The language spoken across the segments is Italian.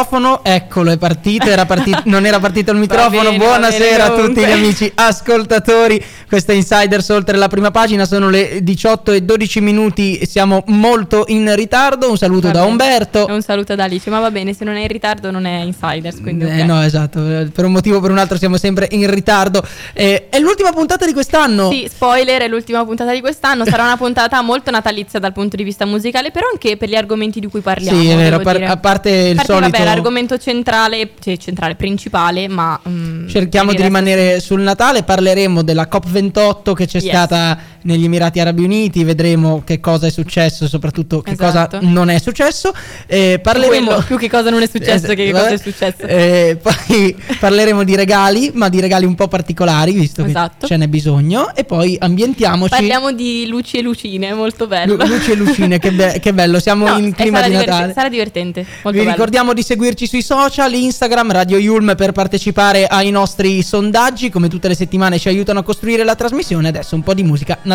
Microfono, eccolo, è partito, era partito non era partito il microfono. bene, Buonasera a tutti gli amici ascoltatori. Questa è Insiders oltre la prima pagina, sono le 18 e 12 minuti, siamo molto in ritardo. Un saluto Va da bene. Umberto. E un saluto da Alice, ma va bene, se non è in ritardo non è insiders, quindi Eh, no, esatto, per un motivo o per un altro siamo sempre in ritardo. Eh, è l'ultima puntata di quest'anno. Sì, spoiler, è l'ultima puntata di quest'anno, sarà una puntata molto natalizia dal punto di vista musicale, però anche per gli argomenti di cui parliamo. Sì, è vero, par- a parte il Perché, solito l'argomento centrale, cioè centrale, principale, ma... mm, Cerchiamo di rimanere sul Natale, parleremo della COP28 che c'è Yes. stata negli Emirati Arabi Uniti, vedremo che cosa è successo soprattutto che Esatto. cosa non è successo. Eh, parleremo Quello, più che cosa non è successo Eh, che che vabbè. cosa è successo. Eh, poi parleremo di regali, ma di regali un po' particolari, visto Esatto. che ce n'è bisogno. E poi ambientiamoci. Parliamo di luci e lucine, molto bello. Lu- luci e lucine, che, be- che bello, siamo No, in eh, clima di divertente, Natale. Sarà divertente, molto Vi bello. ricordiamo di seguirci sui social, Instagram, Radio Yulm per partecipare ai nostri sondaggi. Come tutte le settimane ci aiutano a costruire la trasmissione. Adesso un po' di musica natalizia.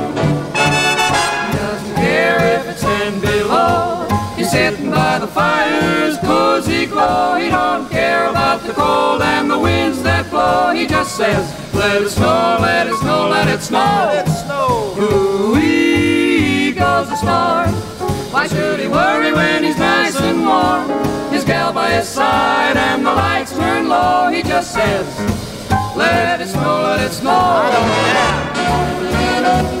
By the fire's cozy glow. He don't care about the cold and the winds that blow. He just says, let it snow, let it snow, let it snow. Let it snow. Ooh-wee goes the star. Why should he worry when he's nice and warm? His gal by his side and the lights turn low. He just says, let it snow, let it snow. The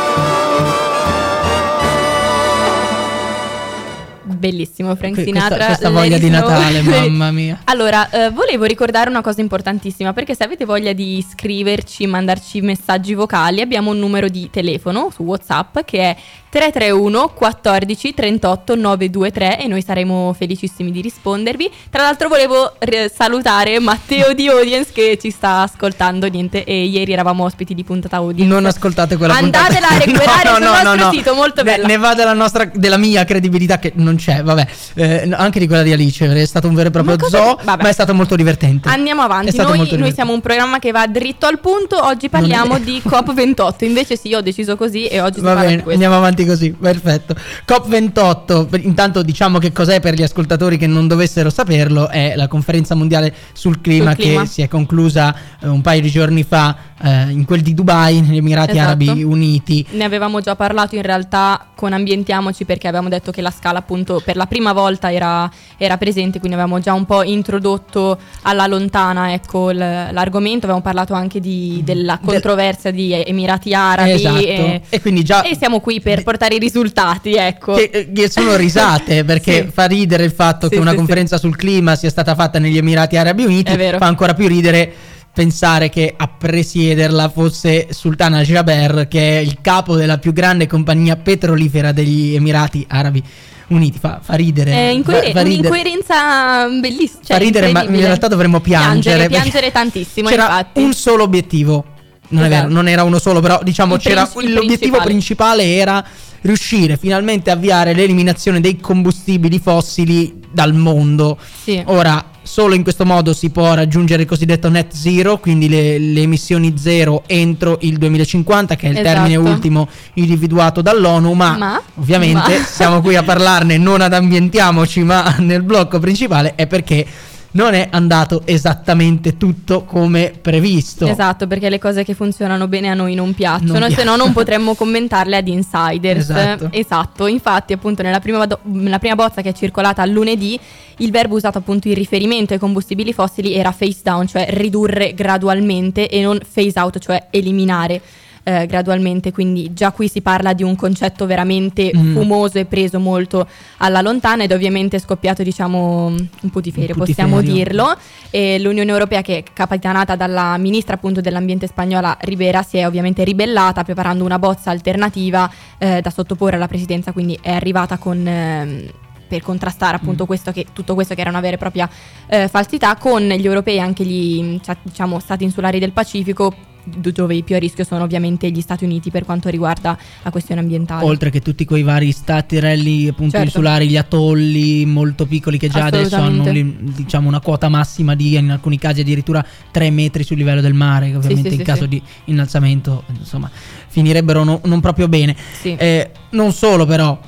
Bellissimo Frank Que- Sinatra. questa- questa voglia di. Natale, mamma mia. Allora, eh, volevo ricordare una cosa importantissima perché se avete voglia di scriverci, mandarci messaggi vocali, abbiamo un numero di telefono su WhatsApp che è 331 14 38 923 e noi saremo felicissimi di rispondervi. Tra l'altro volevo eh, salutare Matteo di Audience che ci sta ascoltando, niente, e ieri eravamo ospiti di puntata Audience. Non ascoltate quella Andatela puntata. a recuperare sul nostro sito, molto bella. Ne, va della, nostra, della mia credibilità che non c'è vabbè. Eh, no, anche di quella di Alice, è stato un vero e proprio Ma zoo, vabbè. ma è stato molto divertente. Andiamo avanti, noi, noi siamo un programma che va dritto al punto, oggi parliamo di COP28, invece sì, io ho deciso così e oggi si Va bene, andiamo avanti così, perfetto. COP28, per- intanto diciamo che cos'è per gli ascoltatori che non dovessero saperlo, è la conferenza mondiale sul clima, Sul clima. che si è conclusa eh, un paio di giorni fa eh, in quel di Dubai, negli Emirati Esatto. Arabi Uniti. Ne avevamo già parlato in realtà con Ambientiamoci perché avevamo detto che la scala appunto per la prima volta era, era presente, quindi avevamo già un po' introdotto alla lontana ecco, l'argomento, avevamo parlato anche di- della Del- controversia di Emirati Arabi Esatto. e, E quindi già e siamo qui per portare i risultati, ecco. Che, eh, che sono risate perché Sì. fa ridere il fatto Sì, che una conferenza sul clima sia stata fatta negli Emirati Arabi Uniti, fa ancora più ridere pensare che a presiederla fosse Sultan Al-Jaber che è il capo della più grande compagnia petrolifera degli Emirati Arabi Uniti, fa, fa ridere. È fa- incoere- fa ridere. un'incoerenza bellissima. cioè fa ridere, ma in realtà dovremmo piangere. Piangere, piangere tantissimo, C'era infatti. un solo obiettivo. Non è Esatto. vero, non era uno solo, però diciamo Il c'era princi- il l'obiettivo principale. principale era riuscire finalmente a avviare l'eliminazione dei combustibili fossili dal mondo. Sì. Ora, solo in questo modo si può raggiungere il cosiddetto net zero, quindi le, le emissioni zero entro il 2050, che è il Esatto. termine ultimo individuato dall'ONU, ma, Ma? ovviamente Ma? siamo qui a parlarne non ad ambientiamoci, ma nel blocco principale è perché non è andato esattamente tutto come previsto. Esatto, perché le cose che funzionano bene a noi non piacciono, Non se no non potremmo commentarle ad insiders. Esatto. Esatto, infatti appunto nella prima, do- nella prima bozza che è circolata lunedì il verbo usato appunto in riferimento ai combustibili fossili era face down, cioè ridurre gradualmente e non phase out, cioè eliminare. Eh, gradualmente, quindi già qui si parla di un concetto veramente Mm. fumoso e preso molto alla lontana ed ovviamente è scoppiato diciamo un putiferio, Un possiamo putiferio. dirlo e l'Unione Europea che è capitanata dalla ministra appunto dell'ambiente spagnola Rivera si è ovviamente ribellata preparando una bozza alternativa eh, da sottoporre alla presidenza quindi è arrivata con ehm, per contrastare appunto Mm. questo che, tutto questo che era una vera e propria eh, falsità con gli europei e anche gli cioè, diciamo, stati insulari del Pacifico dove i più a rischio sono ovviamente gli Stati Uniti per quanto riguarda la questione ambientale. Oltre che tutti quei vari stati rally appunto Certo. insulari, gli atolli molto piccoli che già adesso hanno diciamo una quota massima di in alcuni casi addirittura 3 metri sul livello del mare, che ovviamente sì, in sì, caso sì. di innalzamento insomma finirebbero no- non proprio bene. Sì. Eh, non solo però,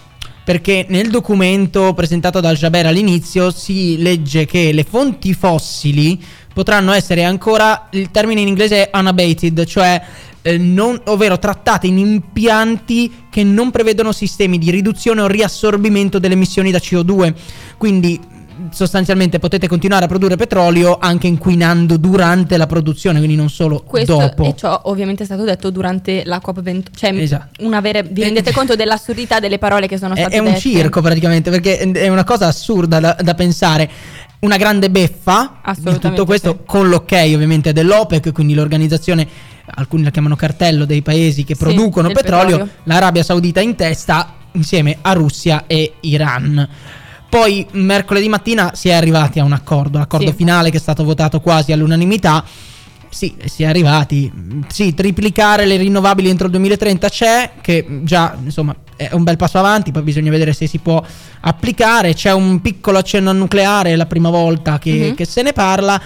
perché nel documento presentato dal Jaber all'inizio si legge che le fonti fossili potranno essere ancora, il termine in inglese è unabated, cioè eh, non- ovvero trattate in impianti che non prevedono sistemi di riduzione o riassorbimento delle emissioni da CO2. Quindi sostanzialmente potete continuare a produrre petrolio anche inquinando durante la produzione, quindi non solo Questo dopo. e ciò ovviamente è stato detto durante la COP20, cioè Esatto. una vera, vi rendete Eh, conto dell'assurdità delle parole che sono È, state è un dette? circo praticamente perché è una cosa assurda da, da pensare. Una grande beffa di tutto questo sì. con l'ok ovviamente dell'OPEC, quindi l'organizzazione, alcuni la chiamano cartello dei paesi che Sì, producono petrolio, petrolio. l'Arabia Saudita in testa insieme a Russia e Iran. Poi mercoledì mattina si è arrivati a un accordo, l'accordo Sì. finale che è stato votato quasi all'unanimità. Sì, si è arrivati. Sì, triplicare le rinnovabili entro il 2030 c'è, che già insomma è un bel passo avanti, poi bisogna vedere se si può applicare. C'è un piccolo accenno al nucleare, è la prima volta che, Mhm. che se ne parla.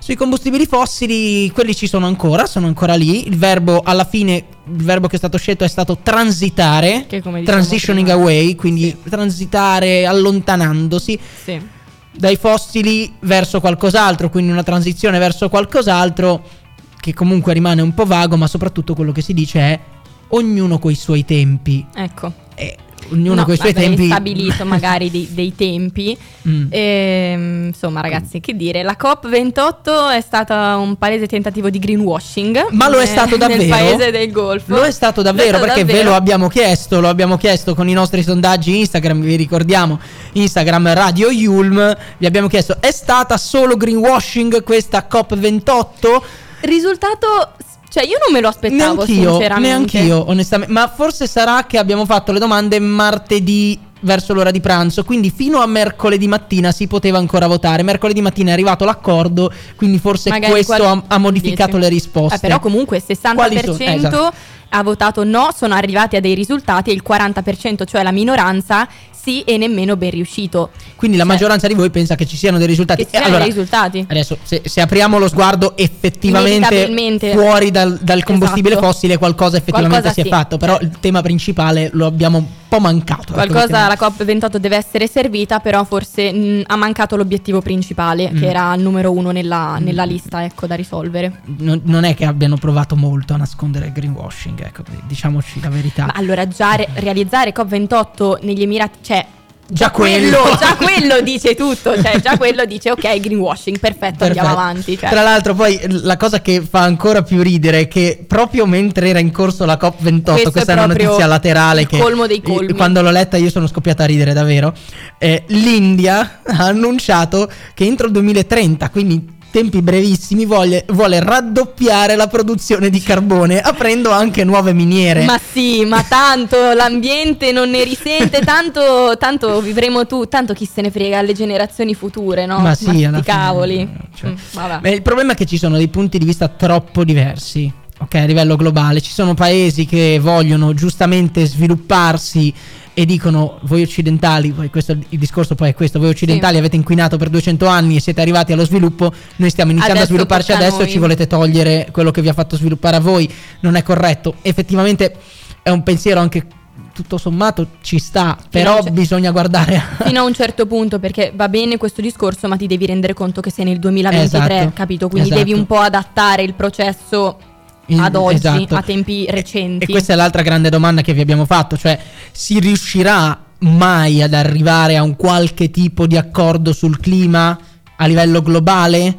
Sui combustibili fossili, quelli ci sono ancora, sono ancora lì. Il verbo alla fine, il verbo che è stato scelto è stato transitare, Che come dicevamo transitioning prima. away, quindi transitare allontanandosi Sì. Dai fossili verso qualcos'altro, quindi una transizione verso qualcos'altro che comunque rimane un po' vago, ma soprattutto quello che si dice è ognuno coi suoi tempi. Ecco. E ognuno No, coi suoi avrei tempi. stabilito magari dei, dei tempi. Mm. Ehm, insomma, ragazzi, che dire, la COP28 è stata un palese tentativo di greenwashing. Ma lo è eh, stato Nel davvero? paese del Golfo. Lo è stato davvero è stato perché ve davvero. lo abbiamo chiesto, lo abbiamo chiesto con i nostri sondaggi Instagram, vi ricordiamo Instagram Radio Yulm, vi abbiamo chiesto è stata solo greenwashing questa COP28? Risultato, cioè io non me lo aspettavo Neanch'io, sinceramente. neanch'io onestamente, ma forse sarà che abbiamo fatto le domande martedì verso l'ora di pranzo, quindi fino a mercoledì mattina si poteva ancora votare. Mercoledì mattina è arrivato l'accordo, quindi forse Magari questo qual- ha, ha modificato dici. le risposte. Eh, però comunque il 60% Quali sono? Eh, esatto. ha votato no, sono arrivati a dei risultati e il 40%, cioè la minoranza, sì e nemmeno ben riuscito. Quindi la Cioè, maggioranza di voi pensa che ci siano dei risultati. Che ci siano allora, dei risultati. Adesso, se, se apriamo lo sguardo effettivamente fuori dal, dal combustibile Esatto. fossile, qualcosa effettivamente Qualcosa si è sì. fatto. Però il tema principale lo abbiamo un po' mancato. Qualcosa la mettiamo- COP28 deve essere servita, però forse mh, ha mancato l'obiettivo principale, Mm. che era il numero uno nella, nella lista ecco, da risolvere. non, non è che abbiano provato molto a nascondere il greenwashing, ecco, diciamoci la verità. Ma allora già re- realizzare COP28 negli Emirati, Già quello. già quello dice tutto, cioè già quello dice ok greenwashing, perfetto, andiamo Perfetto. avanti. cioè. Tra l'altro, poi la cosa che fa ancora più ridere è che proprio mentre era in corso la COP28, Questo questa è è una notizia laterale che colmo dei colmi. quando l'ho letta io sono scoppiata a ridere davvero. eh, L'India ha annunciato che entro il 2030, quindi tempi brevissimi, vuole, vuole raddoppiare la produzione di carbone, aprendo anche nuove miniere. Ma sì, ma tanto l'ambiente non ne risente, tanto, tanto vivremo tu, tanto chi se ne frega alle generazioni future, no? Ma sì, sti alla fine, cavoli. cioè. Mm, il problema è che ci sono dei punti di vista troppo diversi. Ok, a livello globale ci sono paesi che vogliono giustamente svilupparsi e dicono voi occidentali, poi questo, il discorso poi è questo, voi occidentali avete inquinato per 200 anni e siete arrivati allo sviluppo, noi stiamo iniziando Adesso a svilupparci adesso e ci volete togliere quello che vi ha fatto sviluppare a voi, non è corretto. Effettivamente è un pensiero anche tutto sommato ci sta, però c'è- bisogna guardare. Fino a un certo punto, perché va bene questo discorso, ma ti devi rendere conto che sei nel 2023, Esatto, capito? Quindi esatto. devi un po' adattare il processo Ad oggi, esatto. a tempi recenti. E questa è l'altra grande domanda che vi abbiamo fatto, cioè si riuscirà mai ad arrivare a un qualche tipo di accordo sul clima a livello globale?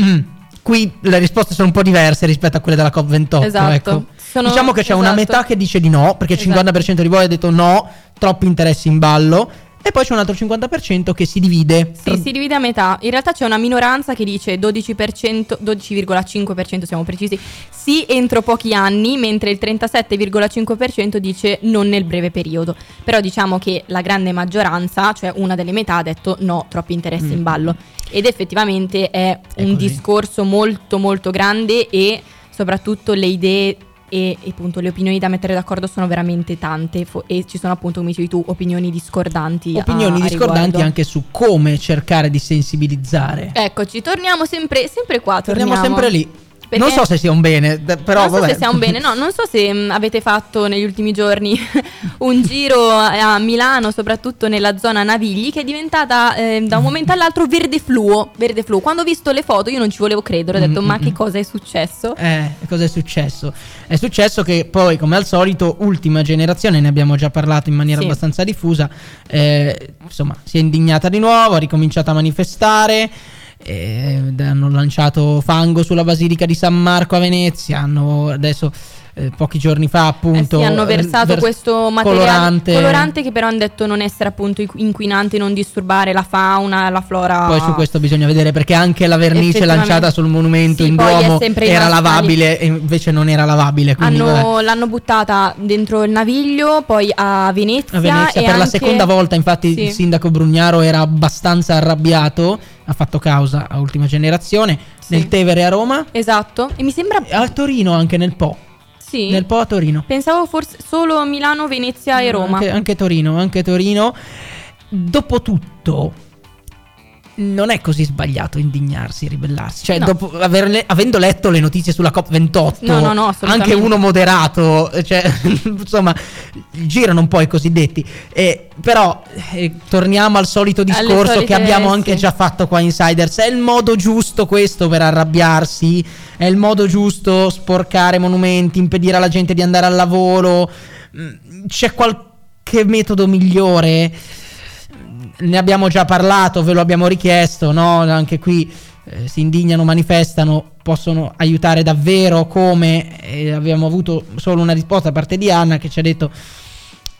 Mm, Qui le risposte sono un po' diverse rispetto a quelle della COP28. Esatto. ecco. Sono- diciamo che c'è una esatto. metà che dice di no, perché il Esatto. 50% di voi ha detto no, troppi interessi in ballo, e poi c'è un altro 50% che si divide. Sì, si divide a metà. In realtà c'è una minoranza che dice 12%, 12,5% siamo precisi, sì entro pochi anni, mentre il 37,5% dice non nel breve periodo. Però diciamo che la grande maggioranza, cioè una delle metà, ha detto no, troppi interessi in ballo. Ed effettivamente è, È un così. discorso molto molto grande e soprattutto le idee e, e appunto le opinioni da mettere d'accordo sono veramente tante fo- e ci sono appunto come dicevi tu opinioni discordanti. a- Opinioni a discordanti riguardo. anche su come cercare di sensibilizzare. Eccoci, torniamo sempre, sempre qua. Torniamo Torniamo, sempre lì. Non so se sia un bene, però non so vabbè. se sia un bene, no, non so se mh, avete fatto negli ultimi giorni un giro a Milano, soprattutto nella zona Navigli, che è diventata eh, da un momento all'altro verde fluo, verde fluo. Quando ho visto le foto io non ci volevo credere, ho detto Mm, ma mm, che mm. cosa è successo? Eh, cosa è successo? È successo che poi, come al solito, ultima generazione, ne abbiamo già parlato in maniera Sì. abbastanza diffusa, eh, insomma, si è indignata di nuovo, ha ricominciato a manifestare. Eh, hanno lanciato fango sulla basilica di San Marco a Venezia. Hanno adesso eh, pochi giorni fa, appunto, Eh sì, hanno versato vers- questo materiale colorante. che però hanno detto non essere appunto inqu- inquinante, non disturbare la fauna, la flora. Poi su questo bisogna vedere perché anche la vernice lanciata sul monumento Sì, in Duomo era lavabile e invece non era lavabile. Hanno- l'hanno buttata dentro il naviglio, poi a Venezia. a Venezia e per la anche- seconda volta infatti Sì. il sindaco Brugnaro era abbastanza arrabbiato ha fatto causa a ultima generazione Sì. nel Tevere a Roma Esatto. E mi sembra. a Torino anche nel Po Sì. nel Po a Torino Pensavo forse solo Milano, Venezia e Roma. anche, anche Torino anche Torino dopotutto non è così sbagliato indignarsi ribellarsi. Cioè, No. dopo averle- avendo letto le notizie sulla COP28, No, no, no, anche uno moderato, cioè, insomma, girano un po' i cosiddetti. Eh, però eh, torniamo al solito discorso solite- che abbiamo anche sì. già fatto qua Insiders. È il modo giusto questo per arrabbiarsi? È il modo giusto sporcare monumenti, impedire alla gente di andare al lavoro? Mm, C'è qualche metodo migliore? Ne abbiamo già parlato, ve lo abbiamo richiesto, no? Anche qui eh, si indignano, manifestano, possono aiutare davvero come E abbiamo avuto solo una risposta da parte di Anna che ci ha detto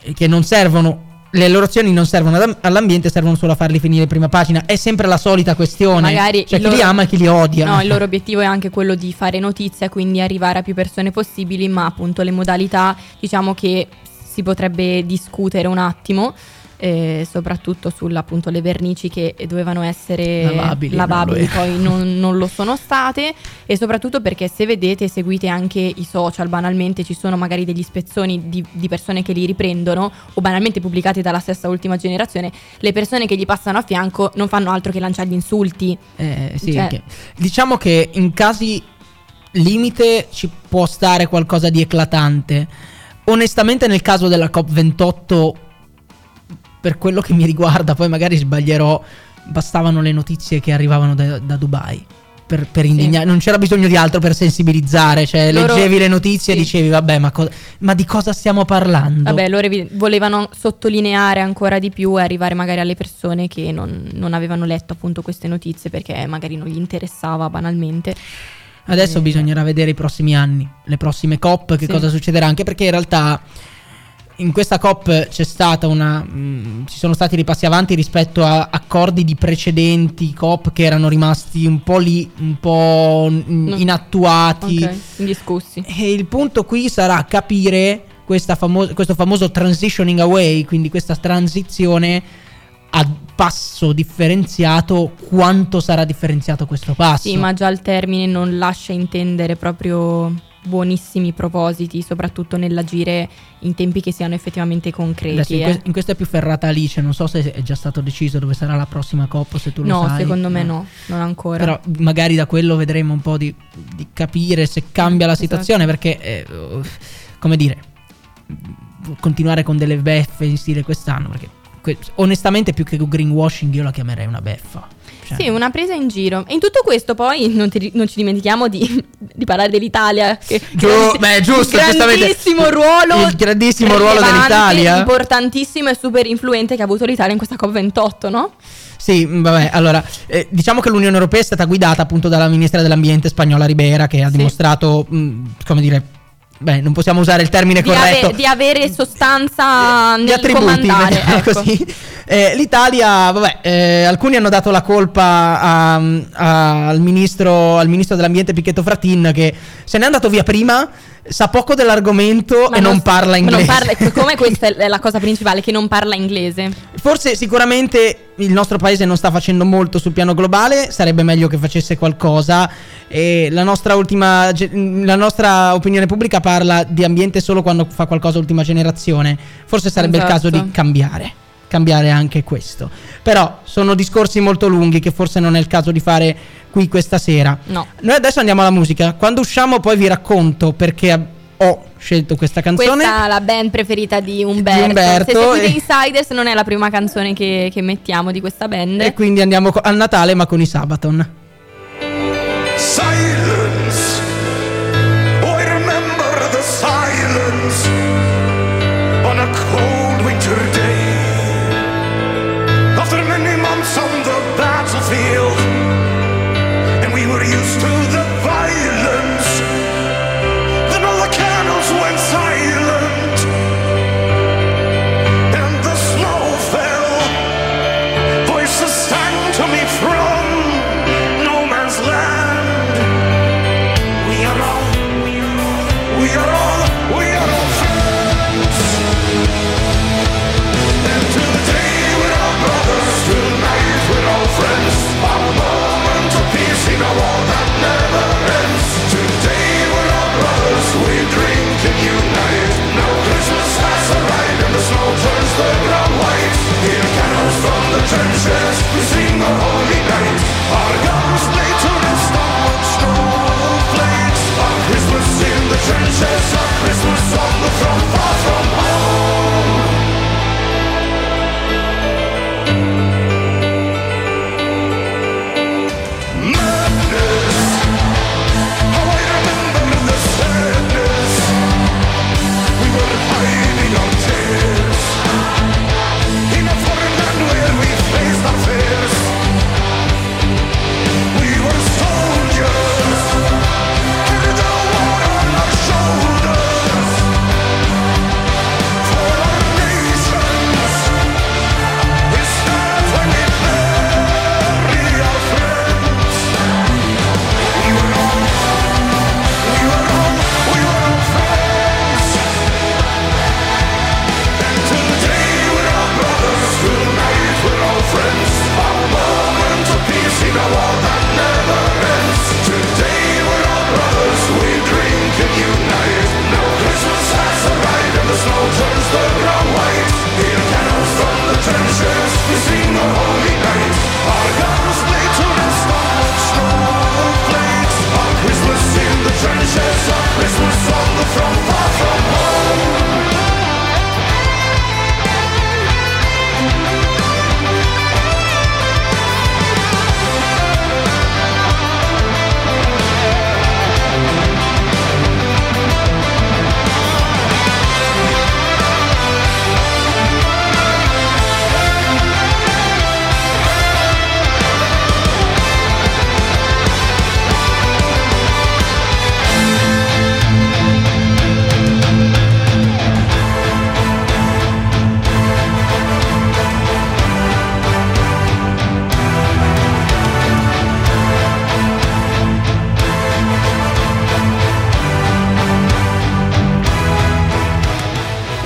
eh, che non servono le loro azioni non servono ad- all'ambiente, servono solo a farli finire in prima pagina. È sempre la solita questione. Magari il chi li loro- ama e chi li odia. No, il loro obiettivo è anche quello di fare notizia, quindi arrivare a più persone possibili, ma appunto le modalità, diciamo che si potrebbe discutere un attimo. Eh, soprattutto sulle appunto le vernici che dovevano essere Lavabili, lavabili, no, poi non, non lo sono state. E soprattutto perché se vedete seguite anche i social. Banalmente ci sono magari degli spezzoni di, di persone che li riprendono o banalmente pubblicati dalla stessa ultima generazione. Le persone che gli passano a fianco non fanno altro che lanciargli insulti. Eh, sì, Cioè- che- diciamo che in casi limite ci può stare qualcosa di eclatante. Onestamente, nel caso della COP28, per quello che mi riguarda, poi magari sbaglierò, bastavano le notizie che arrivavano da, da Dubai. Per, per indignare, non c'era bisogno di altro per sensibilizzare. Cioè, Loro- leggevi le notizie e sì. dicevi, vabbè, ma, co- ma di cosa stiamo parlando? Vabbè, loro volevano sottolineare ancora di più e arrivare magari alle persone che non, non avevano letto appunto queste notizie perché magari non gli interessava banalmente. Adesso Eh. bisognerà vedere i prossimi anni, le prossime COP, che Sì. cosa succederà, anche perché in realtà in questa COP c'è stata una... mh, ci sono stati ripassi avanti rispetto a accordi di precedenti COP che erano rimasti un po' lì, un po' No. inattuati. Ok, indiscussi. E il punto qui sarà capire questa famo- questo famoso transitioning away, quindi questa transizione a passo differenziato, quanto sarà differenziato questo passo. Sì, ma già il termine non lascia intendere proprio buonissimi propositi, soprattutto nell'agire in tempi che siano effettivamente concreti. Adesso in, eh. que- in questo è più ferrata Alice, non so se è già stato deciso dove sarà la prossima coppa, se tu lo No, sai. secondo me Eh. no, non ancora. Però magari da quello vedremo un po' di, di capire se cambia la Esatto. situazione, perché, eh, come dire, continuare con delle beffe in stile quest'anno, perché que- onestamente più che greenwashing io la chiamerei una beffa. Cioè, Sì, una presa in giro. E in tutto questo poi non, ti- non ci dimentichiamo di, di parlare dell'Italia. Che Giu- beh, giusto, il grandissimo ruolo. Il grandissimo ruolo dell'Italia. Importantissimo e super influente che ha avuto l'Italia in questa COP28, no? Sì, mh, vabbè, allora, eh, diciamo che l'Unione Europea è stata guidata appunto dalla ministra dell'ambiente spagnola Ribera, che ha Sì. dimostrato, mh, come dire, beh, non possiamo usare il termine Di, corretto. ave- di avere sostanza Di nel attributi, comandare. mettiamola ecco. così. Eh, L'Italia, vabbè, eh, alcuni hanno dato la colpa a- a- al, ministro, al ministro dell'ambiente Picchetto Frattin che se n'è andato via prima, sa poco dell'argomento Ma e non, parla ma inglese. Non parla, come questa è la cosa principale, che non parla inglese. Forse sicuramente il nostro paese non sta facendo molto sul piano globale, sarebbe meglio che facesse qualcosa. E la nostra ultima la nostra opinione pubblica parla di ambiente solo quando fa qualcosa ultima generazione. Forse sarebbe il caso Esatto. di cambiare. Cambiare anche questo. Però sono discorsi molto lunghi che forse non è il caso di fare qui questa sera. No. Noi adesso andiamo alla musica. Quando usciamo poi vi racconto perché ho scelto questa canzone. Questa è la band preferita di Umberto. Umberto, Se seguite e- Insiders non è la prima canzone che, che mettiamo di questa band. E quindi andiamo co- al Natale ma con i Sabaton.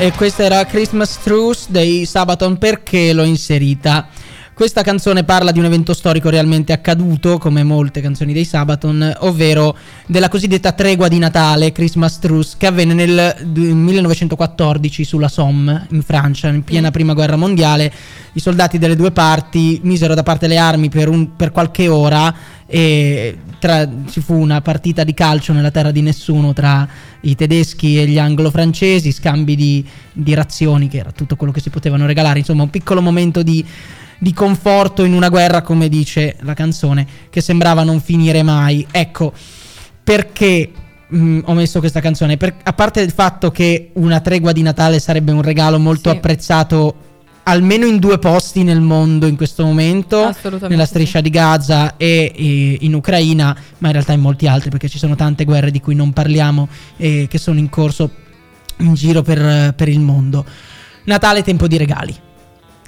E questa era Christmas Truce dei Sabaton perché l'ho inserita. Questa canzone parla di un evento storico realmente accaduto, come molte canzoni dei Sabaton, ovvero della cosiddetta tregua di Natale, Christmas Truce, che avvenne nel du- 1914 sulla Somme, in Francia, in piena prima guerra mondiale. I soldati delle due parti misero da parte le armi per, un- per qualche ora e tra- ci fu una partita di calcio nella terra di nessuno tra i tedeschi e gli anglo-francesi, scambi di, di razioni, che era tutto quello che si potevano regalare, insomma un piccolo momento di, di conforto in una guerra, come dice la canzone, che sembrava non finire mai. Ecco, perché mh, ho messo questa canzone? Per- a parte il fatto che una tregua di Natale sarebbe un regalo molto Sì. apprezzato almeno in due posti nel mondo in questo momento, nella striscia di Gaza e, e in Ucraina, ma in realtà in molti altri perché ci sono tante guerre di cui non parliamo e che sono in corso in giro per, per il mondo. Natale è tempo di regali.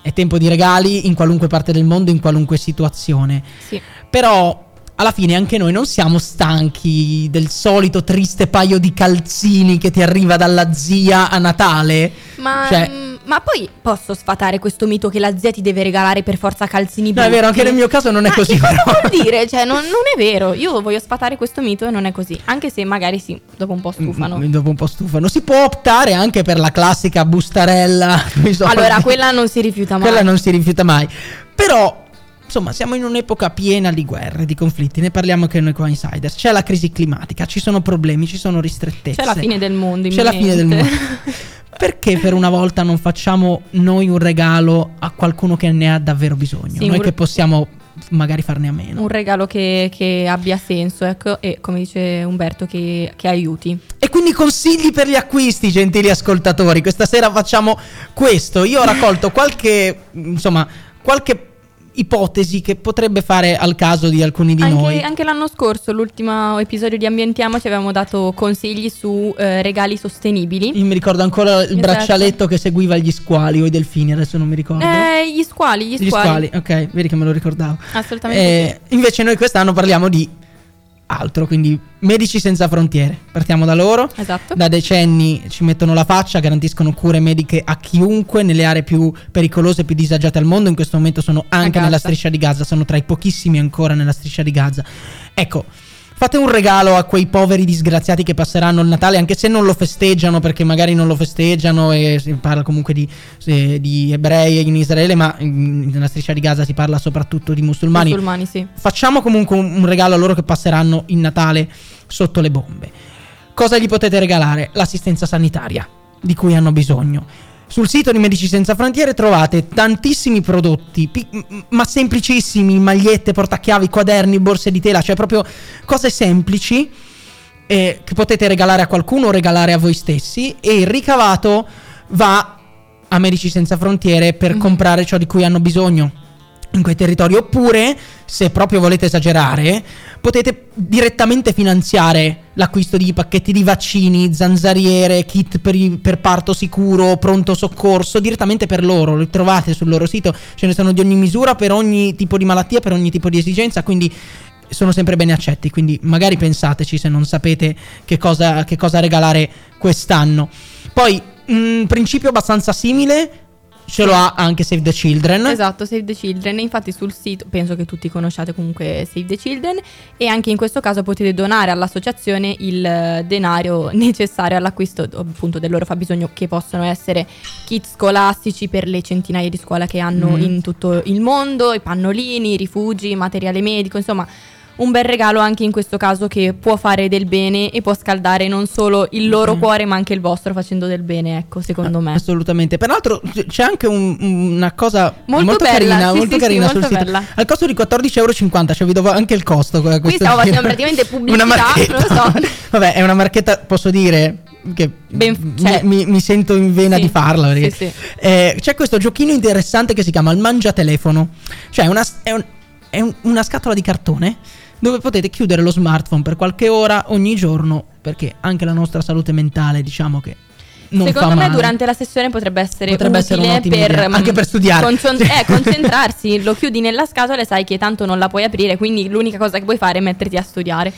È tempo di regali in qualunque parte del mondo, in qualunque situazione. Sì. Però alla fine anche noi non siamo stanchi del solito triste paio di calzini che ti arriva dalla zia a Natale. Ma, Cioè- mm, ma poi posso sfatare questo mito che la zia ti deve regalare per forza calzini No, è vero, anche nel mio caso non è Ma così. Che cosa vuol dire? Cioè, non, non è vero. Io voglio sfatare questo mito e non è così. Anche se magari sì, dopo un po' stufano. Mm, Dopo un po' stufano. Si può optare anche per la classica bustarella. Allora, quella non si rifiuta mai. Quella non si rifiuta mai. Però, insomma, siamo in un'epoca piena di guerre, di conflitti. Ne parliamo anche noi qua Insiders. C'è la crisi climatica, ci sono problemi, ci sono ristrettezze. C'è la fine del mondo. C'è la fine del mondo. Perché per una volta non facciamo noi un regalo a qualcuno che ne ha davvero bisogno? Sì, noi che possiamo magari farne a meno. Un regalo che, che abbia senso, ecco, e come dice Umberto, che, che aiuti. E quindi consigli per gli acquisti, gentili ascoltatori. Questa sera facciamo questo. Io ho raccolto qualche, insomma, qualche ipotesi che potrebbe fare al caso di alcuni di noi. Anche, anche l'anno scorso, l'ultimo episodio di Ambientiamoci, avevamo dato consigli su eh, regali sostenibili. Io mi ricordo ancora il Esatto. braccialetto che seguiva gli squali o i delfini, adesso non mi ricordo. Eh, gli squali, gli Gli squali. squali, ok, vedi che me lo ricordavo. Assolutamente Eh, invece noi quest'anno parliamo di altro, quindi Medici Senza Frontiere. Partiamo da loro. Esatto. Da decenni ci mettono la faccia, garantiscono cure mediche a chiunque nelle aree più pericolose e più disagiate al mondo. In questo momento sono anche nella striscia di Gaza, sono tra i pochissimi ancora nella striscia di Gaza. Ecco, fate un regalo a quei poveri disgraziati che passeranno il Natale, anche se non lo festeggiano, perché magari non lo festeggiano e si parla comunque di, eh, di ebrei in Israele, ma mm, nella striscia di Gaza si parla soprattutto di musulmani Musulmani, sì. facciamo comunque un, un regalo a loro che passeranno il Natale sotto le bombe. Cosa gli potete regalare? L'assistenza sanitaria di cui hanno bisogno. Sul sito di Medici Senza Frontiere trovate tantissimi prodotti, ma semplicissimi, magliette, portachiavi, quaderni, borse di tela, cioè proprio cose semplici eh, che potete regalare a qualcuno o regalare a voi stessi e il ricavato va a Medici Senza Frontiere per comprare ciò di cui hanno bisogno in quei territori oppure se proprio volete esagerare potete direttamente finanziare l'acquisto di pacchetti di vaccini, zanzariere, kit per, per parto sicuro, pronto soccorso direttamente per loro, li trovate sul loro sito, ce ne sono di ogni misura per ogni tipo di malattia, per ogni tipo di esigenza, quindi sono sempre bene accetti, quindi magari pensateci se non sapete che cosa, che cosa regalare quest'anno. Poi, un principio abbastanza simile ce lo ha anche Save the Children. Esatto, Save the Children. Infatti sul sito, penso che tutti conosciate comunque Save the Children e anche in questo caso potete donare all'associazione il eh, denaro necessario all'acquisto appunto del loro fabbisogno che possono essere kit scolastici per le centinaia di scuole che hanno Mm. in tutto il mondo, i pannolini, i rifugi, materiale medico, insomma un bel regalo anche in questo caso che può fare del bene e può scaldare non solo il loro Mm. cuore ma anche il vostro facendo del bene, ecco, secondo me. Assolutamente. Peraltro c'è anche un- una cosa Molto molto, bella, carina, sì, molto sì, carina sì, sul molto sito. Al costo di 14,50 cioè vi do anche il costo. que- questo stiamo facendo praticamente pubblicità, Una marchetta. non lo so. Vabbè, è una marchetta, posso dire che Ben- mi- cioè- mi, mi sento in vena Sì, di farla. Perché, sì, sì. eh, c'è questo giochino interessante che si chiama il mangiatelefono. Cioè, è una, è un- è un- una scatola di cartone dove potete chiudere lo smartphone per qualche ora ogni giorno. Perché anche la nostra salute mentale, diciamo che. Non Secondo fa me male. durante la sessione potrebbe essere Potrebbe essere utile un'ottima per idea, mm, anche per studiare. Sì. eh, concentrarsi, lo chiudi nella scatola e sai che tanto non la puoi aprire, quindi l'unica cosa che puoi fare è metterti a studiare.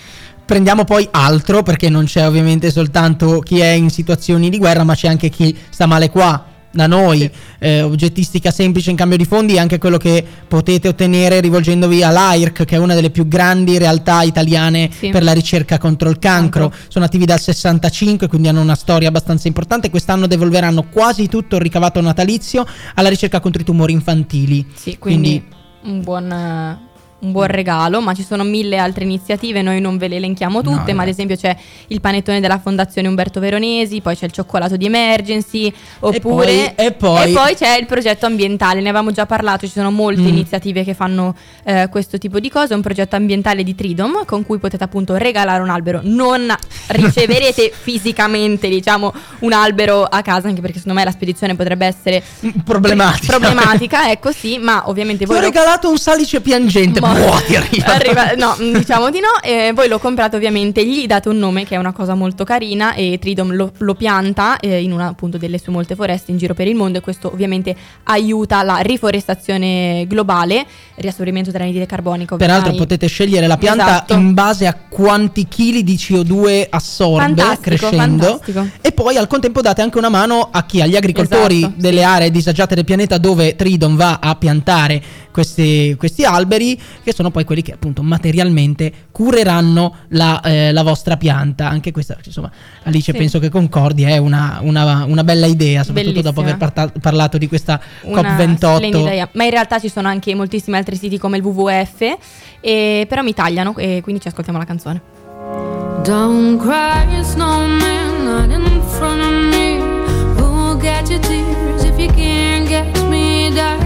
Prendiamo poi altro perché non c'è ovviamente soltanto chi è in situazioni di guerra, ma c'è anche chi sta male qua. Da noi, eh, oggettistica semplice in cambio di fondi, è anche quello che potete ottenere rivolgendovi all'AIRC, che è una delle più grandi realtà italiane Sì. per la ricerca contro il cancro. Cancro. Sono attivi dal 65, quindi hanno una storia abbastanza importante. Quest'anno devolveranno quasi tutto il ricavato natalizio alla ricerca contro i tumori infantili. Sì, quindi, un, buon, un buon regalo, ma ci sono mille altre iniziative, noi non ve le elenchiamo No, tutte, ma ad ragazzi. esempio c'è il panettone della Fondazione Umberto Veronesi, poi c'è il cioccolato di Emergency, oppure... poi- e poi- c'è il progetto ambientale, ne avevamo già parlato, ci sono molte Mm. iniziative che fanno eh, questo tipo di cose, è un progetto ambientale di Tridom con cui potete appunto regalare un albero, non riceverete fisicamente diciamo un albero a casa, anche perché secondo me la spedizione potrebbe essere Problematica. problematica, ecco sì, ma ovviamente Ti ho voi lo- regalato un salice piangente. Ma- Boh, ti arriva. Arriva- no, mm, diciamo di no. E voi lo comprate ovviamente, gli date un nome che è una cosa molto carina e Tridom lo, lo pianta eh, in una appunto delle sue molte foreste in giro per il mondo e questo ovviamente aiuta la riforestazione globale, riassorbimento dell'anidride carbonica. Peraltro ormai. potete scegliere la pianta Esatto. in base a quanti chili di CO2 assorbe Fantastico, crescendo fantastico. e poi al contempo date anche una mano a chi? Agli agricoltori Esatto, delle sì. aree disagiate del pianeta dove Tridon va a piantare questi, questi alberi che sono poi quelli che appunto materialmente cureranno la, eh, la vostra pianta. Anche questa, insomma, Alice Sì. penso che concordi, è una, una- una bella idea, soprattutto dopo aver Bellissima. parta- parlato di questa Una COP28. splendida idea. Ma in realtà ci sono anche moltissimi altri siti come il WWF, e però mi tagliano e quindi ci ascoltiamo la canzone. Don't cry, snowman, not in front of me. Who'll get your tears if you can't catch me, darling?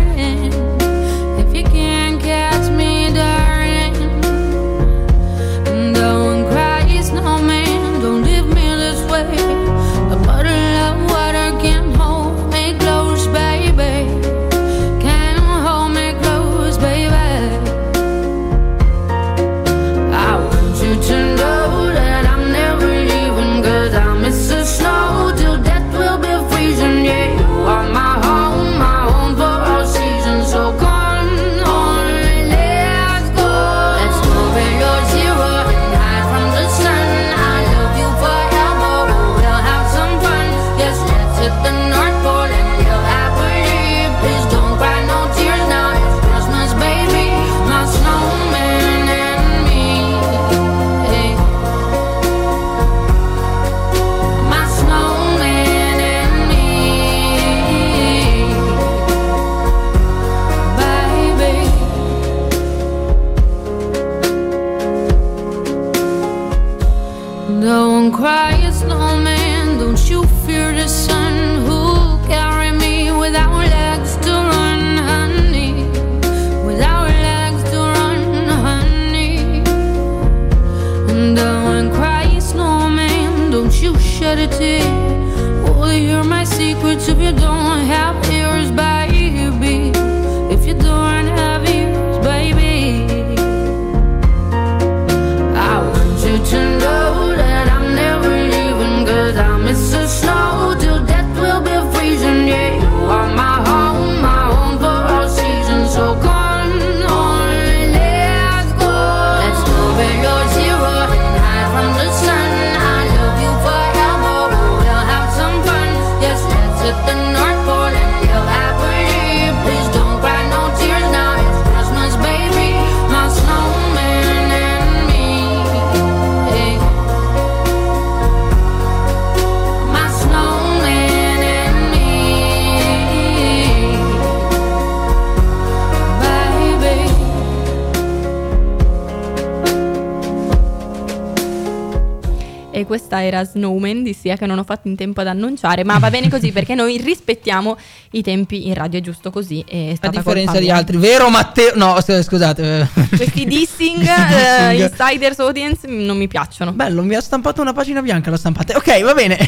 Era Snowman di Sia che non ho fatto in tempo ad annunciare, ma va bene così perché noi rispettiamo i tempi in radio, è giusto così. È A differenza di altri, vero Matteo? No, scusate. Questi dissing, eh, insiders audience non mi piacciono. Bello, mi ha stampato una pagina bianca, l'ho stampata. Ok, va bene.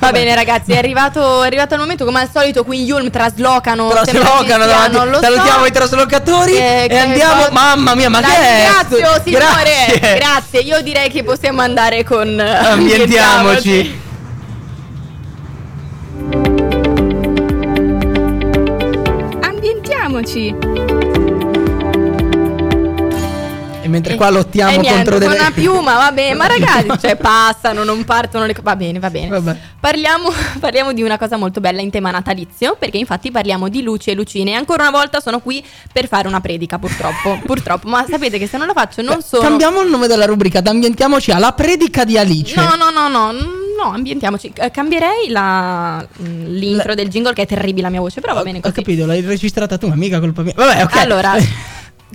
Va bene ragazzi, è arrivato, è arrivato il momento, come al solito qui in Yulm traslocano. Traslocano davanti. non lo so. Salutiamo i traslocatori Eh, e andiamo. Mamma mia, ma che è? ringrazio signore, Grazie. grazie. Io direi che possiamo andare con... eh, Ambientiamoci. Ambientiamoci. Mentre qua lottiamo Eh, niente, contro con delle una piuma, va bene, ma ragazzi, cioè passano, non partono le cose. Va bene, va bene. Vabbè. Parliamo, parliamo di una cosa molto bella in tema natalizio, perché infatti parliamo di luci e lucine. E ancora una volta sono qui per fare una predica, purtroppo. purtroppo, ma sapete che se non la faccio non sono. Cambiamo il nome della rubrica, ambientiamoci alla predica di Alice. No, no, no, no, no, ambientiamoci. Eh, Cambierei la, mm, l'intro La- del jingle, che è terribile la mia voce, però va bene Ho così. capito, l'hai registrata tu, ma mica colpa mia. Vabbè, ok. Allora,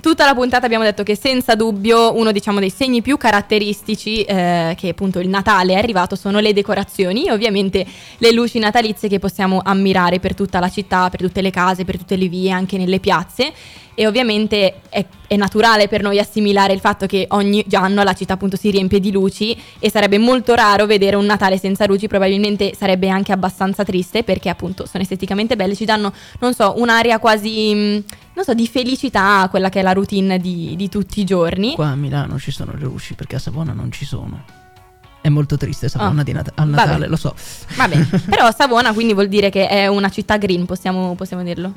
tutta la puntata abbiamo detto che senza dubbio uno diciamo dei segni più caratteristici eh, che appunto il Natale è arrivato sono le decorazioni e ovviamente le luci natalizie che possiamo ammirare per tutta la città, per tutte le case, per tutte le vie, anche nelle piazze. E ovviamente è, è naturale per noi assimilare il fatto che ogni anno la città appunto si riempie di luci e sarebbe molto raro vedere un Natale senza luci, probabilmente sarebbe anche abbastanza triste perché appunto sono esteticamente belle, ci danno, non so, un'aria quasi, mh, non so, di felicità, quella che è la routine di, di tutti i giorni. Qua a Milano ci sono le luci perché a Savona non ci sono. È molto triste Savona di Nat- al vabbè. Natale, lo so. Vabbè, però Savona quindi vuol dire che è una città green, possiamo, possiamo dirlo.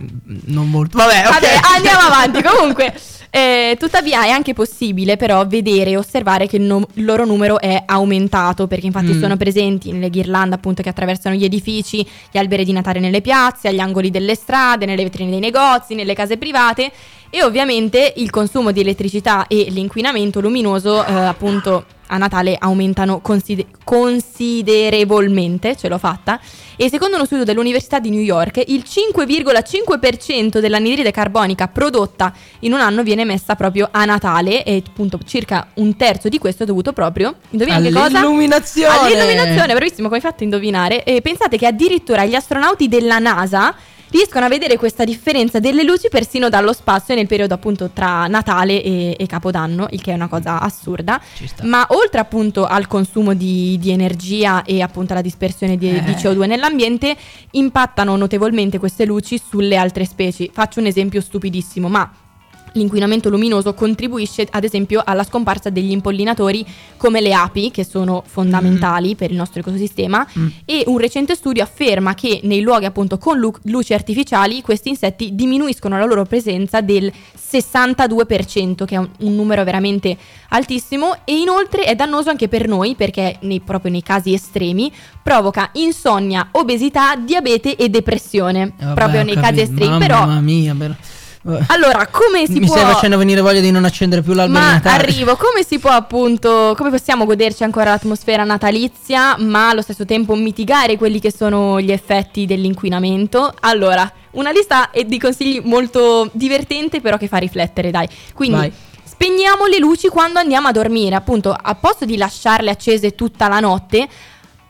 Non molto. Vabbè, ok. Vabbè, andiamo avanti. Comunque, eh, tuttavia è anche possibile però vedere e osservare che il, no- il loro numero è aumentato perché infatti Mm. sono presenti nelle ghirlande appunto che attraversano gli edifici, gli alberi di Natale nelle piazze, agli angoli delle strade, nelle vetrine dei negozi, nelle case private e ovviamente il consumo di elettricità e l'inquinamento luminoso eh, appunto a Natale aumentano consider- considerevolmente, ce l'ho fatta, e secondo uno studio dell'Università di New York il 5,5% dell'anidride carbonica prodotta in un anno viene messa proprio a Natale e appunto circa un terzo di questo è dovuto proprio, indovina che cosa? All'illuminazione. All'illuminazione, bravissimo, come hai fatto a indovinare? E pensate che addirittura gli astronauti della NASA riescono a vedere questa differenza delle luci persino dallo spazio nel periodo appunto tra Natale e, e Capodanno, il che è una cosa assurda. Ma oltre appunto al consumo di, di energia e appunto alla dispersione di, Eh. di CO2 nell'ambiente, impattano notevolmente queste luci sulle altre specie. Faccio un esempio stupidissimo, ma L'inquinamento luminoso contribuisce ad esempio alla scomparsa degli impollinatori come le api, che sono fondamentali per il nostro ecosistema, Mm. e un recente studio afferma che nei luoghi appunto con lu- luci artificiali questi insetti diminuiscono la loro presenza del 62%, che è un, un numero veramente altissimo, e inoltre è dannoso anche per noi perché nei- proprio nei casi estremi provoca insonnia, obesità, diabete e depressione, Eh, vabbè, proprio nei capito. casi estremi. Mamma Però mia, però-. Allora, come si Mi può stai facendo venire voglia di non accendere più l'albero ma arrivo, come si può appunto, come possiamo goderci ancora l'atmosfera natalizia, ma allo stesso tempo mitigare quelli che sono gli effetti dell'inquinamento? Allora, una lista di consigli molto divertente, però che fa riflettere, dai. Quindi Vai. spegniamo le luci quando andiamo a dormire, appunto, a posto di lasciarle accese tutta la notte.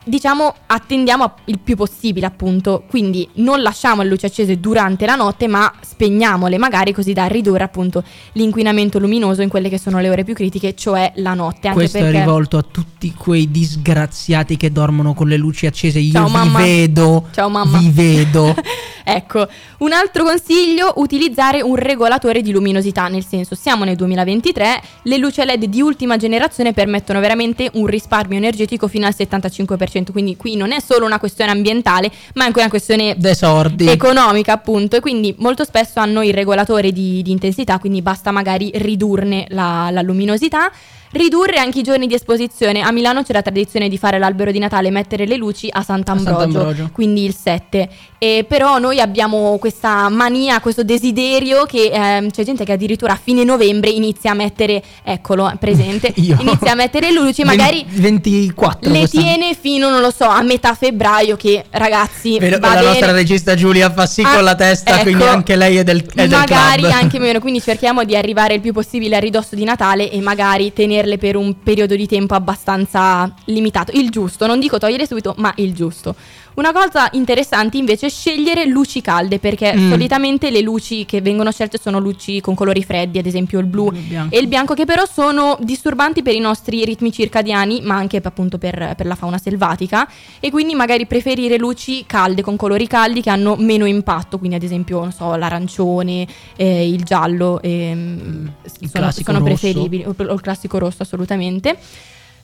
Diciamo attendiamo il più possibile appunto, quindi non lasciamo le luci accese durante la notte ma spegniamole magari così da ridurre appunto l'inquinamento luminoso in quelle che sono le ore più critiche, cioè la notte. Anche Questo perché... è rivolto a tutti quei disgraziati che dormono con le luci accese. Io Ciao, vi mamma. vedo. Ciao, mamma. Vi vedo. ecco, un altro consiglio, utilizzare un regolatore di luminosità, nel senso siamo nel 2023, le luci LED di ultima generazione permettono veramente un risparmio energetico fino al 75%, quindi qui non è solo una questione ambientale, ma anche una questione De sordi. economica appunto e quindi molto spesso hanno il regolatore di, di intensità quindi basta magari ridurne la, la luminosità ridurre anche i giorni di esposizione a Milano c'è la tradizione di fare l'albero di Natale e mettere le luci a Sant'Ambrogio, Sant'Ambrogio. quindi il 7 e però noi abbiamo questa mania questo desiderio che ehm, c'è gente che addirittura a fine novembre inizia a mettere eccolo presente inizia a mettere le luci magari 24 le quest'anno. tiene fino non lo so a metà febbraio che ragazzi che la bene nostra regista Giulia fa sì Ah, con la testa, ecco. quindi anche lei è del, è del magari club. anche meno, quindi cerchiamo di arrivare il più possibile a ridosso di Natale e magari tenerli tenerle per un periodo di tempo abbastanza limitato. Il giusto, non dico togliere subito, ma il giusto. Una cosa interessante invece è scegliere luci calde perché Mm. solitamente le luci che vengono scelte sono luci con colori freddi, ad esempio il blu Il e il bianco che però sono disturbanti per i nostri ritmi circadiani ma anche appunto per, per la fauna selvatica e quindi magari preferire luci calde con colori caldi che hanno meno impatto, quindi ad esempio non so, l'arancione, eh, il giallo ehm, il sono, sono preferibili o o il classico rosso assolutamente.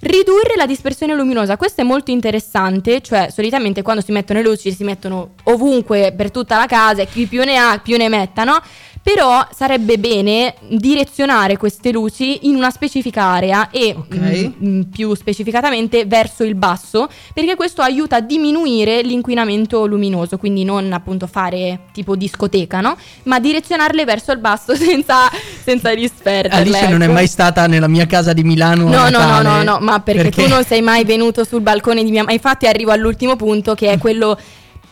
Ridurre la dispersione luminosa, questo è molto interessante, cioè solitamente quando si mettono le luci si mettono ovunque per tutta la casa e chi più ne ha più ne metta, no? Però sarebbe bene direzionare queste luci in una specifica area e Ok. mm, mm, più specificatamente verso il basso, perché questo aiuta a diminuire l'inquinamento luminoso, quindi non appunto fare tipo discoteca, no? Ma direzionarle verso il basso senza, senza disperderle. Alice non è ecco. mai stata nella mia casa di Milano. No, no, no, no, no, ma perché, tu non sei mai venuto sul balcone di mia mamma. Infatti arrivo all'ultimo punto che è quello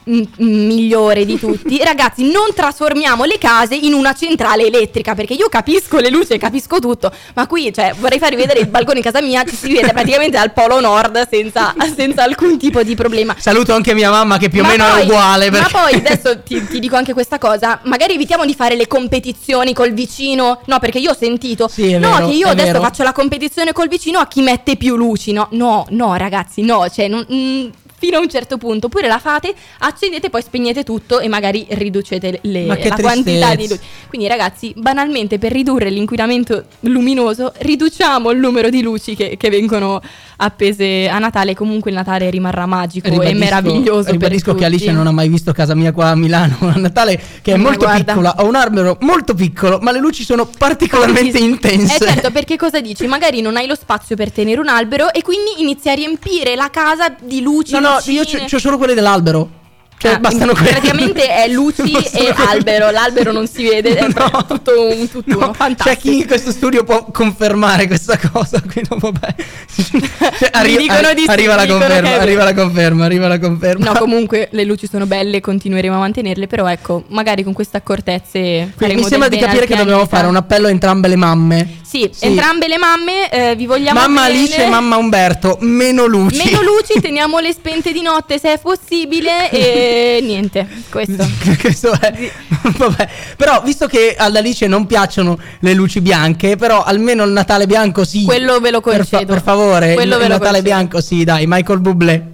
mm, migliore di tutti. Ragazzi, non trasformiamo le case in una centrale elettrica, perché io capisco le luci e capisco tutto, ma qui, cioè, vorrei farvi vedere il balcone di casa mia, ci si vede praticamente dal polo nord senza, senza alcun tipo di problema. Saluto anche mia mamma che più o Ma meno poi- è uguale. Ma perché- poi adesso ti, ti dico anche questa cosa: magari evitiamo di fare le competizioni col vicino. No, perché io ho sentito. Sì, no, vero, che io adesso vero. faccio la competizione col vicino a chi mette più luci. No, no, no, ragazzi, no. Cioè, non- mm, fino a un certo punto. Oppure la fate, accendete, poi spegnete tutto e magari riducete le- Ma la quantità di luci. Quindi, ragazzi, banalmente per ridurre l'inquinamento luminoso, riduciamo il numero di luci che, che vengono appese a Natale. Comunque il Natale rimarrà magico e Ribadisco- meraviglioso. Ribadisco che Alice non ha mai visto casa mia qua a Milano a Natale, che è Ma molto guarda. piccola. Ho un albero molto piccolo, ma le luci sono particolarmente intense. Eh certo, perché cosa dici? Magari non hai lo spazio per tenere un albero e quindi inizi a riempire la casa di luci. No, no, lucine. io c'ho c'ho solo quelle dell'albero. Cioè, Ah, bastano in- quelle. Praticamente è luci e albero. L'albero non si vede, è No. tutto un tutt'uno. No, C'è Fantastico. chi in questo studio può confermare questa cosa. Quindi, vabbè. Cioè, dicono di sì, arriva, la conferma, arriva la conferma, arriva la conferma. No, comunque le luci sono belle, continueremo a mantenerle, però ecco, magari con queste accortezze faremo mi sembra di capire che dobbiamo fare un appello a entrambe le mamme. Sì, Sì. entrambe le mamme eh, vi vogliamo Mamma bene. Alice e mamma Umberto, meno luci. Meno luci, teniamole spente di notte se è possibile e niente, questo. Questo è. Vabbè. Però, visto che ad Alice non piacciono le luci bianche, però almeno il Natale bianco sì. Quello ve lo Per, fa- concedo. per favore, Quello il, ve il lo Natale concedo. bianco sì, dai, Michael Bublé.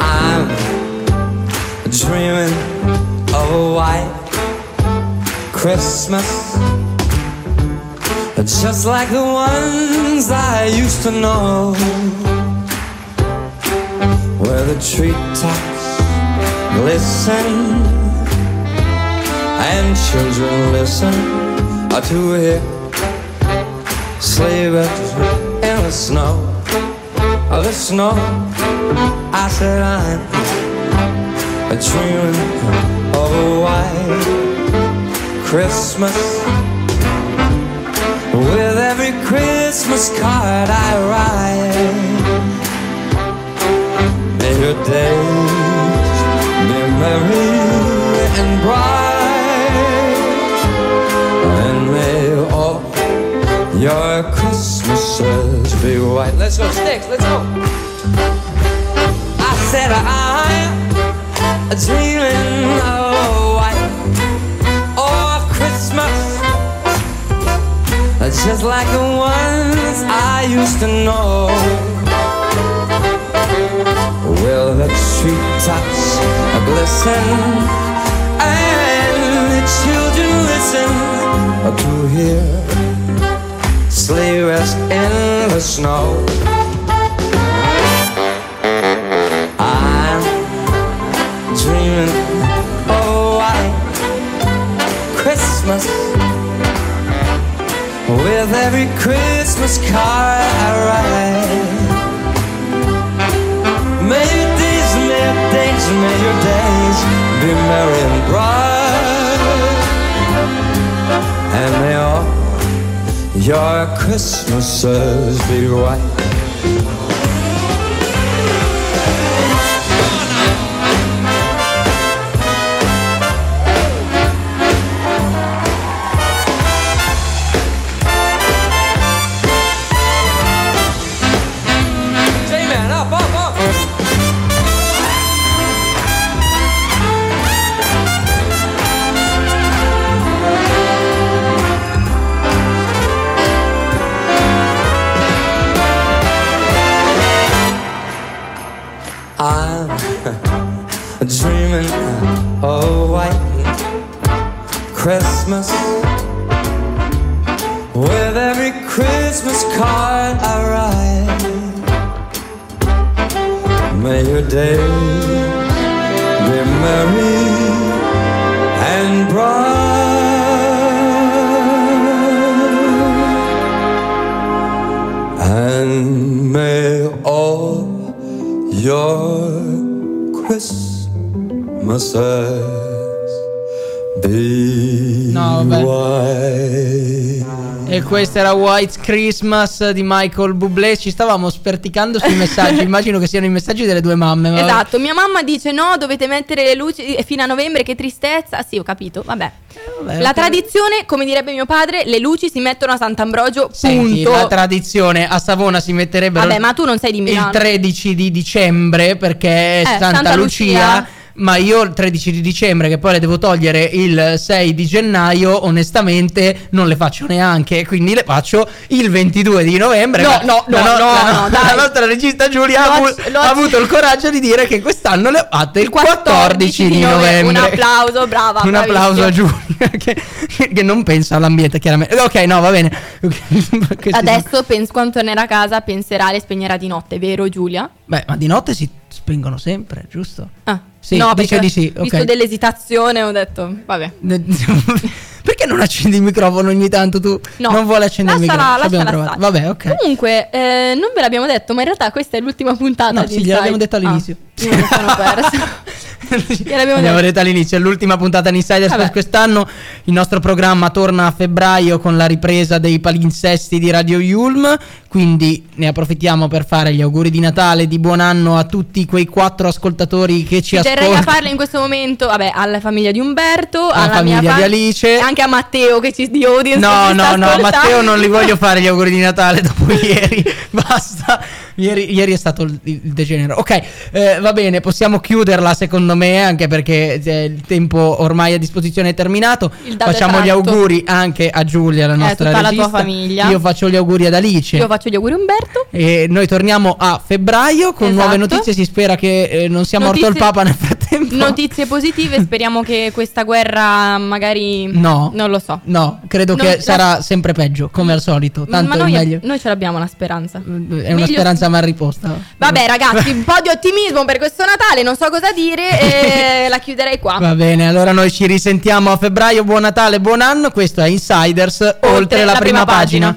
I'm dreaming of a white Christmas, just like the ones I used to know, where the treetops glisten and children listen. To hear. Sleigh bells in the snow, the snow. I said I'm dreaming of a white Christmas. With every Christmas card I write, may your days Christmases be white. Let's go, sticks. Let's go. I said I'm dreaming of white oh, or Christmas, just like the ones I used to know. Will the treetops glisten and the children listen to hear sleigh rest in the snow? I'm dreaming oh, of a white Christmas with every Christmas card I write. May your days, may your days, may your days be merry and bright, and may all your Christmases be white. Era White Christmas di Michael Bublé. Ci stavamo sperticando sui messaggi. Immagino che siano i messaggi delle due mamme. ma- Esatto, mia mamma dice no, dovete mettere le luci eh, fino a novembre, che tristezza. Sì, ho capito, vabbè. vabbè, la tradizione, come direbbe mio padre, le luci si mettono a Sant'Ambrogio, Senti, punto. la tradizione a Savona si metterebbero Vabbè, ma tu non sei di il Milano. 13 di dicembre perché è Eh, Santa, Santa Lucia. Lucia. Ma io il 13 di dicembre, che poi le devo togliere il 6 di gennaio, onestamente non le faccio neanche. Quindi le faccio il 22 di novembre. No, no, no, la no, la- no, dai. La nostra regista Giulia ha, avu- ha avuto il coraggio di dire che quest'anno le ho fatte il 14, di novembre. Un applauso, brava. Un applauso a bravissima. Giulia che, che non pensa all'ambiente, chiaramente. Ok, no, va bene. Adesso pens- quando tornerà a casa penserà le spegnerà di notte, vero Giulia? Beh, ma di notte si spengono sempre, giusto? Ah, Sì, no, dice di sì, Visto ok. dell'esitazione ho detto, vabbè. Perché non accendi il microfono ogni tanto tu? No, non vuole accendere il lasciala- microfono. Ci abbiamo lasciala provato. stare. Vabbè, ok. Comunque, eh, non ve l'abbiamo detto, ma in realtà questa è l'ultima puntata No, sì, gliel'abbiamo detto all'inizio. Ah, io mi sono persa. Gliel'abbiamo Abbiamo detto. detto all'inizio, è l'ultima puntata di Insiders per quest'anno. Il nostro programma torna a febbraio con la ripresa dei palinsesti di Radio Yulm. Quindi ne approfittiamo per fare gli auguri di Natale, di buon anno a tutti quei quattro ascoltatori che ci Ci terrei a ascoltano. farle in questo momento, vabbè, alla famiglia di Umberto, Alla alla famiglia mia di fa- Alice. anche a Matteo che ci di audience. No, no, no, ascoltando. Matteo non li voglio fare gli auguri di Natale dopo ieri. Basta. Ieri, ieri è stato il, il degenero. Ok, eh, va bene, possiamo chiuderla secondo me, anche perché eh, il tempo ormai a disposizione è terminato. È Facciamo gli auguri anche a Giulia, la nostra tutta la tua regista. famiglia. Io faccio gli auguri ad Alice. Io faccio gli auguri Umberto. E noi torniamo a febbraio con Esatto. nuove notizie. Si spera che eh, non sia morto il Notizie- Papa nel frattempo. Notizie positive, speriamo che questa guerra magari... No. Non lo so. No, credo Non- che la- sarà sempre peggio, come al solito. Tanto Ma è noi, meglio. noi ce l'abbiamo la speranza. È una Meglio- speranza mal riposta. Vabbè ragazzi, un po' di ottimismo per questo Natale, non so cosa dire e la chiuderei qua. Va bene, allora noi ci risentiamo a febbraio. Buon Natale, buon anno. Questo è Insiders oltre, la, prima, pagina.